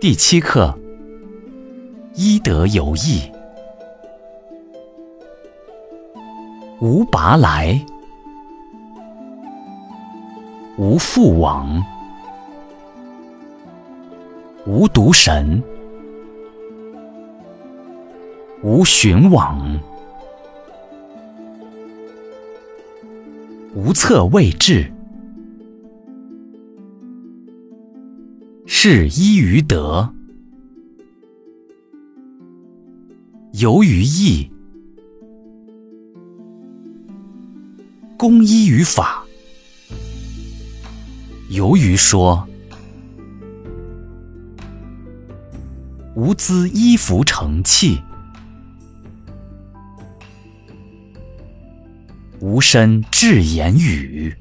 第七课：医德有益。无拔来，无复往，无独神，无寻往，无策未至。是依于德，由于义，公依于法，由于说，无资衣服成器，无身至言语。